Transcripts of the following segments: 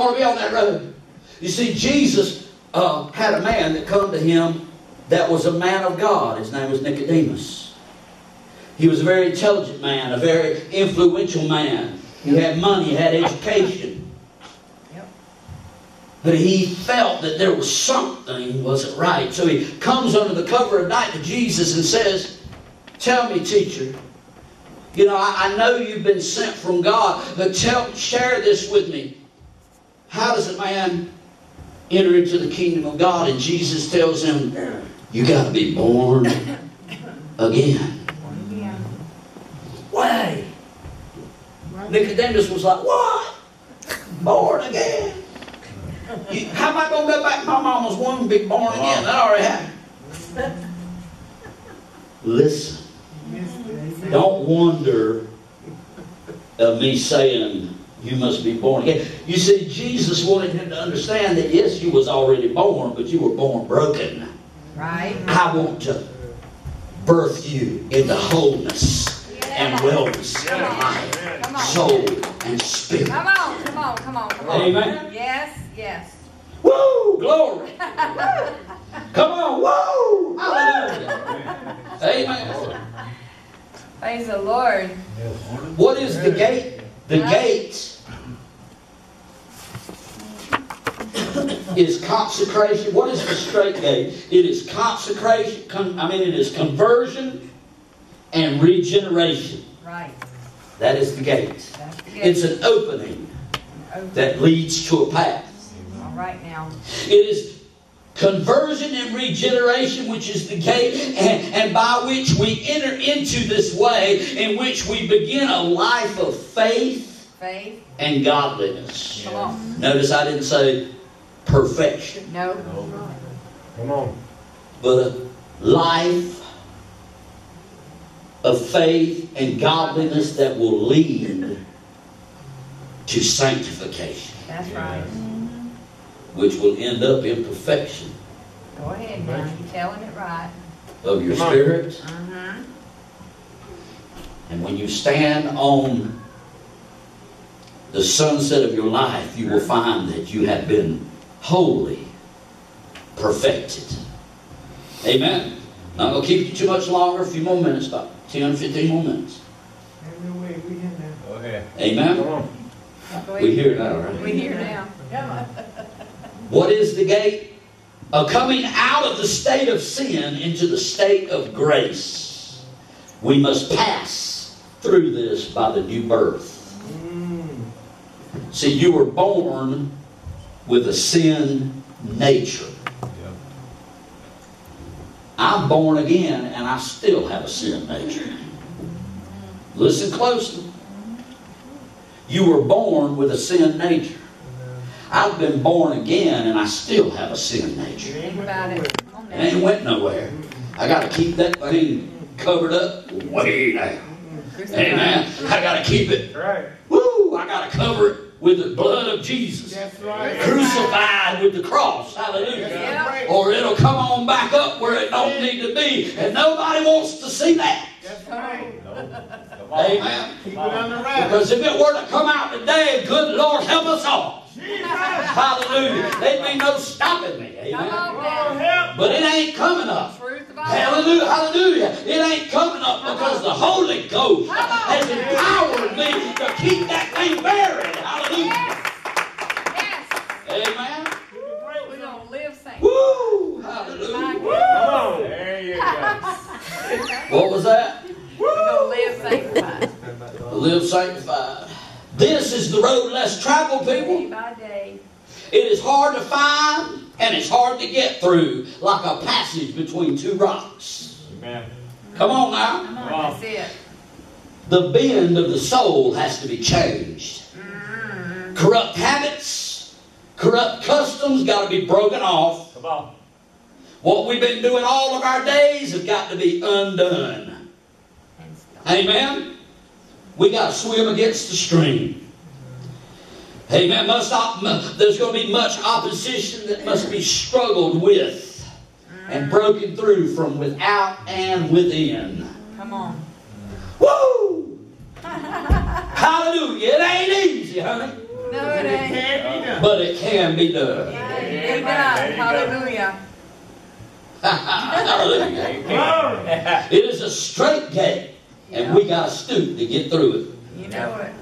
want to be on that road. You see, Jesus uh, had a man that come to him that was a man of God. His name was Nicodemus. He was a very intelligent man, a very influential man. He had money, he had education. Yep. But he felt that there was something wasn't right. So he comes under the cover of night to Jesus and says, Tell me, teacher. You know, I, I know you've been sent from God, but tell, share this with me. How does a man enter into the kingdom of God? And Jesus tells him, You got to be born again. Yeah. Way. Nicodemus was like, What? Born again? You- how am I going to go back to my mama's womb and be born again? That already happened. Listen. Don't wonder of me saying you must be born again. You see, Jesus wanted him to understand that yes, you was already born, but you were born broken. Right? I want to birth you into wholeness and wellness Come of on. mind, Come on. soul, and spirit. Come on, come on, come on, come on. Amen. Yes, yes. Woo! Glory! Come on! Woo! Hallelujah! Amen. Praise the Lord. What is the gate? The gate is consecration. What is the straight gate? It is consecration. Con, I mean, it is conversion and regeneration. Right. That is the gate. The It's gate. an opening that leads to a path. All right now. It is conversion and regeneration, which is the gate, and, and by which we enter into this way in which we begin a life of faith Faith. and godliness. On. Notice I didn't say perfection, No. Come on. but a life of faith and godliness that will lead to sanctification, That's right. which will end up in perfection Go ahead now. You're telling it right. of your Come on. spirit. Mm-hmm. And when you stand on the sunset of your life, you will find that you have been wholly perfected. Amen. I'm going to keep you too much longer, a few more minutes, about 10 15 more minutes. Go ahead. Amen. Come. Go We ahead. hear now, right? We hear now. What is the gate? A coming out of the state of sin into the state of grace. We must pass through this by the new birth. See, you were born with a sin nature. I'm born again and I still have a sin nature. Listen closely. You were born with a sin nature. I've been born again and I still have a sin nature. Think about it. Come on It ain't went nowhere. I got to keep that thing covered up way down. Amen. I got to keep it. Right. Woo! I got to cover it with the blood of Jesus. That's right. Crucified with the cross. Hallelujah. Yeah. Or it'll come on back up where it don't need to be. And nobody wants to see that. That's right. on. Amen. Keep it on the right. Because if it were to come out today, good Lord help us all. Hallelujah. There'd be no stopping me. Come Amen. on now. help. But it ain't coming up. Truth about it. Hallelujah, hallelujah. It ain't coming up because the Holy Ghost has empowered me to keep that thing buried. Hallelujah. Yes. Yes. Amen. We're going to live saints. Woo! Hallelujah. God. Come on. There you go. What was that? We're going to live sanctified. Live sanctified. This is the road less traveled, Day people. by day. It is hard to find and it's hard to get through, like a passage between two rocks. Amen. Come on now. Come on. Wow. That's it. The bend of the soul has to be changed. Mm-hmm. Corrupt habits, corrupt customs got to be broken off. Come on. What we've been doing all of our days have got to be undone. Amen. We got to swim against the stream. Amen. Must op- mu- there's going to be much opposition that must be struggled with and mm. broken through from without and within. Come on. Woo! Hallelujah. It ain't easy, honey. No, it ain't. Can't be done. but it can be done. Be There done. Hallelujah. Hallelujah. Glory. It is a straight gate, and we got to stoop to get through it. You know it.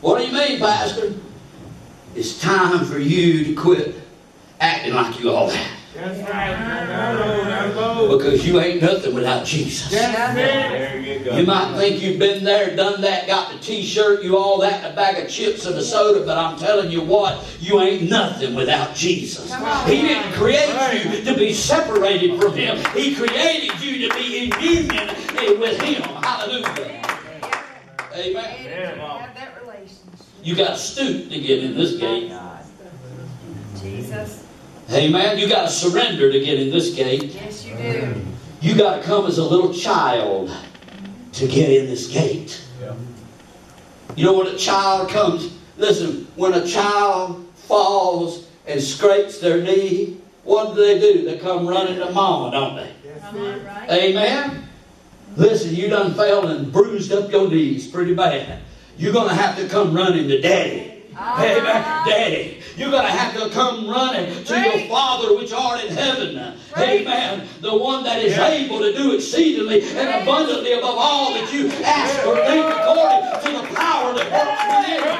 What do you mean, Pastor? It's time for you to quit acting like you all that. That's right. Now go, now go. Because you ain't nothing without Jesus. That's it. There you go. You might think you've been there, done that, got the t-shirt, you all that, and a bag of chips and a soda, but I'm telling you what, you ain't nothing without Jesus. He didn't create you to be separated from Him. He created you to be in union with Him. Hallelujah. Amen. Yeah. Have that relationship. You got to stoop to get in this gate. Jesus. Amen. You got to surrender to get in this gate. Yes, you do. You got to come as a little child to get in this gate. Yeah. You know when a child comes, listen, when a child falls and scrapes their knee, what do they do? They come running to mama, don't they? Right? Amen? Listen, you done fell and bruised up your knees pretty bad. You're going to have to come running to daddy. Ah. Amen. Daddy. You're going to have to come running to your Father which art in heaven. Amen. The one that is able to do exceedingly and abundantly above all that you ask or think according to the power that works within you.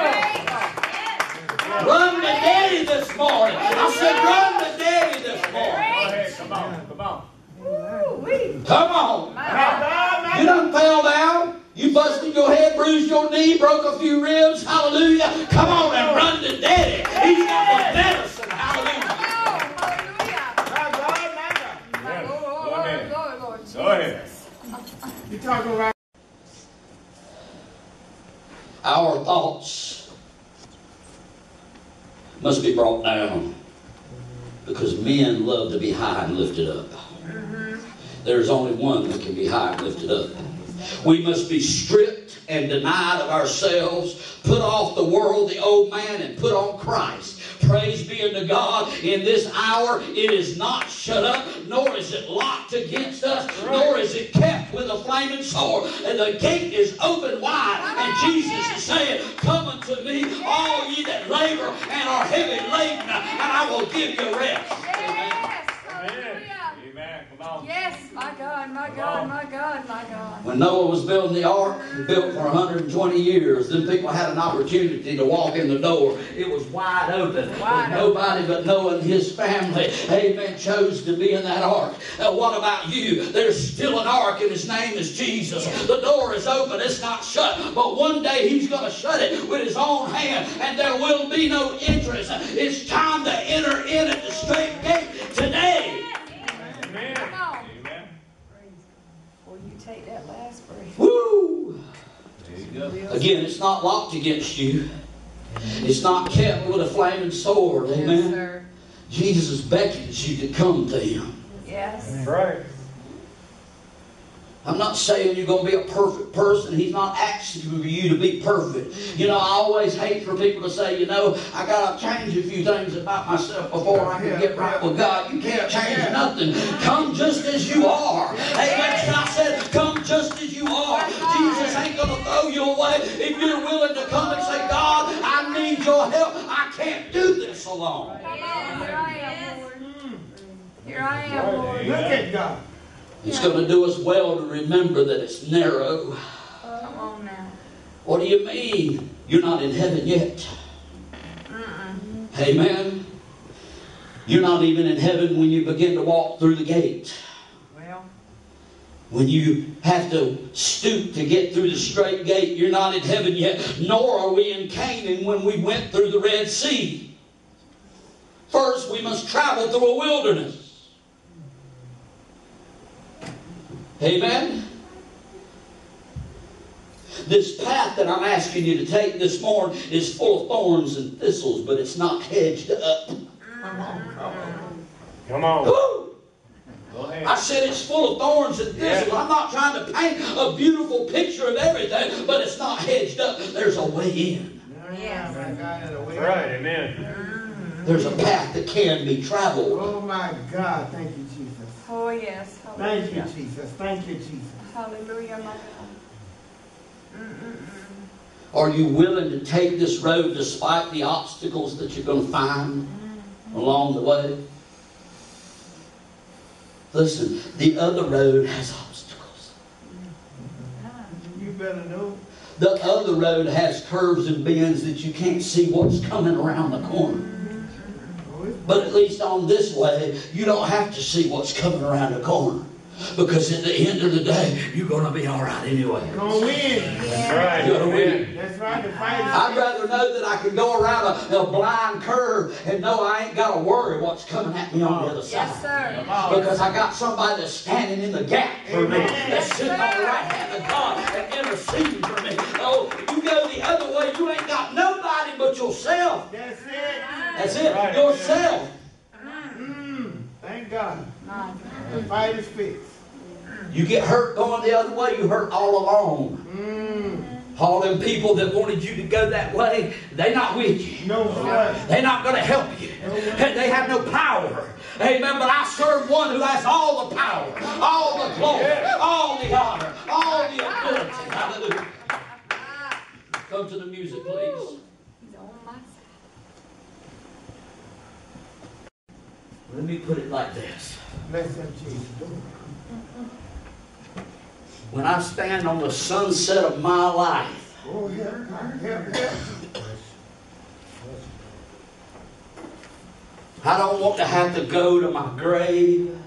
Run to daddy this morning. I said, run to daddy this morning. Come on. Come on. Come on. My Now God. go, You now done fell down. You busted your head, bruised your knee, broke a few ribs. Hallelujah. Come on and run to daddy. He's got the medicine. Hallelujah. Hallelujah. Now go. My Lord, Go Lord, ahead. Lord, Lord, Go ahead. Jesus. You talking right? Our thoughts must be brought down because men love to be high and lifted up. Mm-hmm. There's only one that can be high and lifted up. We must be stripped and denied of ourselves, put off the world, the old man, and put on Christ. Praise be unto God. In this hour, it is not shut up, nor is it locked against us, nor is it kept with a flaming sword. And the gate is open wide. And Jesus is saying, Come unto me, all ye that labor and are heavy laden, and I will give you rest. Amen. Yes, hallelujah. Amen. Come on. Yes, my God, my God, my God, my God. When Noah was building the ark, built for 120 years, then people had an opportunity to walk in the door. It was wide open. Wide nobody but Noah and his family, amen, chose to be in that ark. Uh, what about you? There's still an ark, and his name is Jesus. The door is open, it's not shut. But one day he's going to shut it with his own hand, and there will be no entrance. It's time to enter in at the straight gate today. Amen. Come on. Amen. Before you take that last breath. Woo! There you go. Again, it's not locked against you. It's not kept with a flaming sword. Yes, Amen. sir. Jesus beckons you to come to Him. Yes. That's right. I'm not saying you're going to be a perfect person. He's not asking for you to be perfect. You know, I always hate for people to say, you know, I got to change a few things about myself before I can get right with God. You can't change nothing. Come just as you are. Amen. I said, come just as you are. Jesus ain't going to throw you away if you're willing to come and say, God, I need your help. I can't do this alone. Come here I am, Lord. Hmm. Here I am, Lord. Look at God. It's going to do us well to remember that it's narrow. Come on now. What do you mean? You're not in heaven yet. Mm-mm. Amen. You're not even in heaven when you begin to walk through the gate. Well, When you have to stoop to get through the straight gate, you're not in heaven yet. Nor are we in Canaan when we went through the Red Sea. First, we must travel through a wilderness. Amen. This path that I'm asking you to take this morning is full of thorns and thistles, but it's not hedged up. Come on, come on. Come on. Woo! Go ahead. I said it's full of thorns and thistles. I'm not trying to paint a beautiful picture of everything, but it's not hedged up. There's a way in. Yes. My God, in a way. That's right. Amen. Mm. There's a path that can be traveled. Oh my God, thank you, Jesus. Oh, yes. Thank you, Jesus. Thank you, Jesus. Hallelujah, my God. Are you willing to take this road despite the obstacles that you're going to find mm-hmm. along the way? Listen, the other road has obstacles. You better know. The other road has curves and bends that you can't see what's coming around the corner. Oh, But at least on this way, you don't have to see what's coming around the corner. Because at the end of the day, you're going to be all right anyway. gonna win. That's right. You're gonna win. That's right. The fight is. I'd rather know that I can go around a, a blind curve and know I ain't got to worry what's coming at me on the other side. Yes, sir. Because I got somebody that's standing in the gap for me, that's sitting on the right hand of God and interceding for me. Oh, you go the other way, you ain't got nobody but yourself. That's it. That's it, Right. yourself. Mm, thank God. The fight is fixed. You get hurt going the other way, you hurt all along. Mm, All them people that wanted you to go that way, they not with you. no sweat. They're not going to help you. They have no power. Amen. But I serve one who has all the power, all the glory, all the honor, all the ability. Hallelujah. Come to the music, please. He's on my side. Let me put it like this. When I stand on the sunset of my life. I don't want to have to go to my grave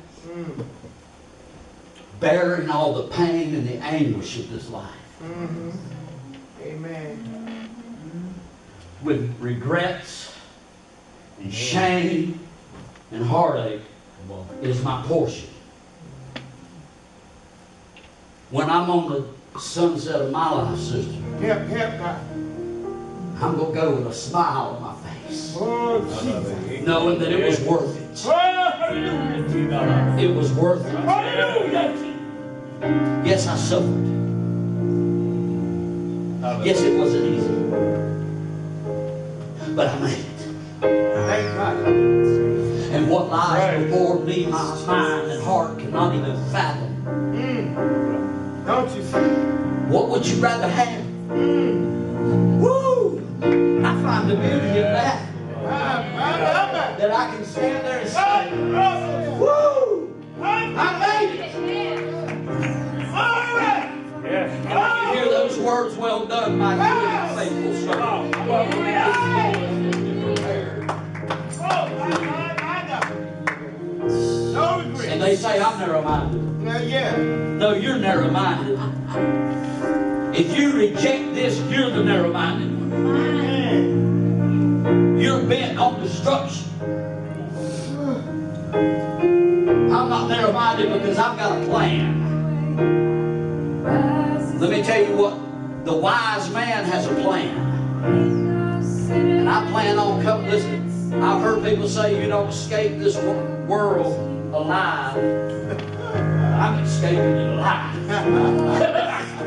bearing all the pain and the anguish of this life. Amen. with regrets and shame and heartache is my portion. When I'm on the sunset of my life, sister, help, God. I'm going to go with a smile on my face, Oh, knowing that it was worth it. Oh. It was worth it. Hallelujah. Yes, I suffered. Yes, it wasn't easy. But I made it. Thank God. And what lies Right. before me, my mind and heart cannot even fathom. Mm. Don't you see? What would you rather have? Mm. Woo! I find the beauty in that. Ah, ah, That I can stand there and say, Woo! I made it! all right. Yes. And when you hear those words, well done, my good they say, I'm narrow-minded. Now, yeah. No, you're narrow-minded. If you reject this, you're the narrow-minded one. Amen. You're bent on destruction. I'm not narrow-minded because I've got a plan. Let me tell you what, the wise man has a plan. And I plan on coming, listen, I've heard people say you don't escape this world alive. I'm escaping it alive.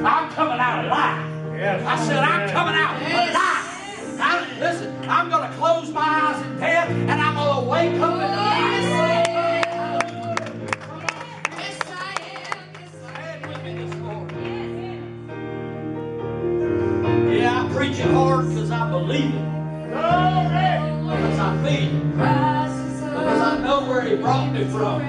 I'm coming out alive. Yes. I said, I'm coming out alive. I, listen, I'm going to close my eyes in death and I'm going to wake up in life. Stand with me this morning. Yeah, I'm preaching hard because I believe it, Glory. because I feel it, because I where he brought me from.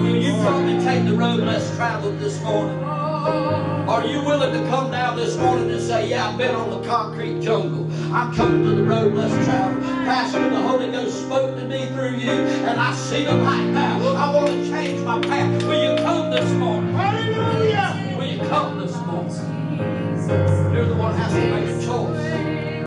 Will you probably take the road less traveled this morning? Are you willing to come down this morning and say, yeah, I've been on the concrete jungle. I'm coming to the road less traveled. Pastor, the Holy Ghost spoke to me through you, and I see the light now. I want to change my path. Will you come this morning? Hallelujah! Will you come this morning? You're the one who has to make a choice.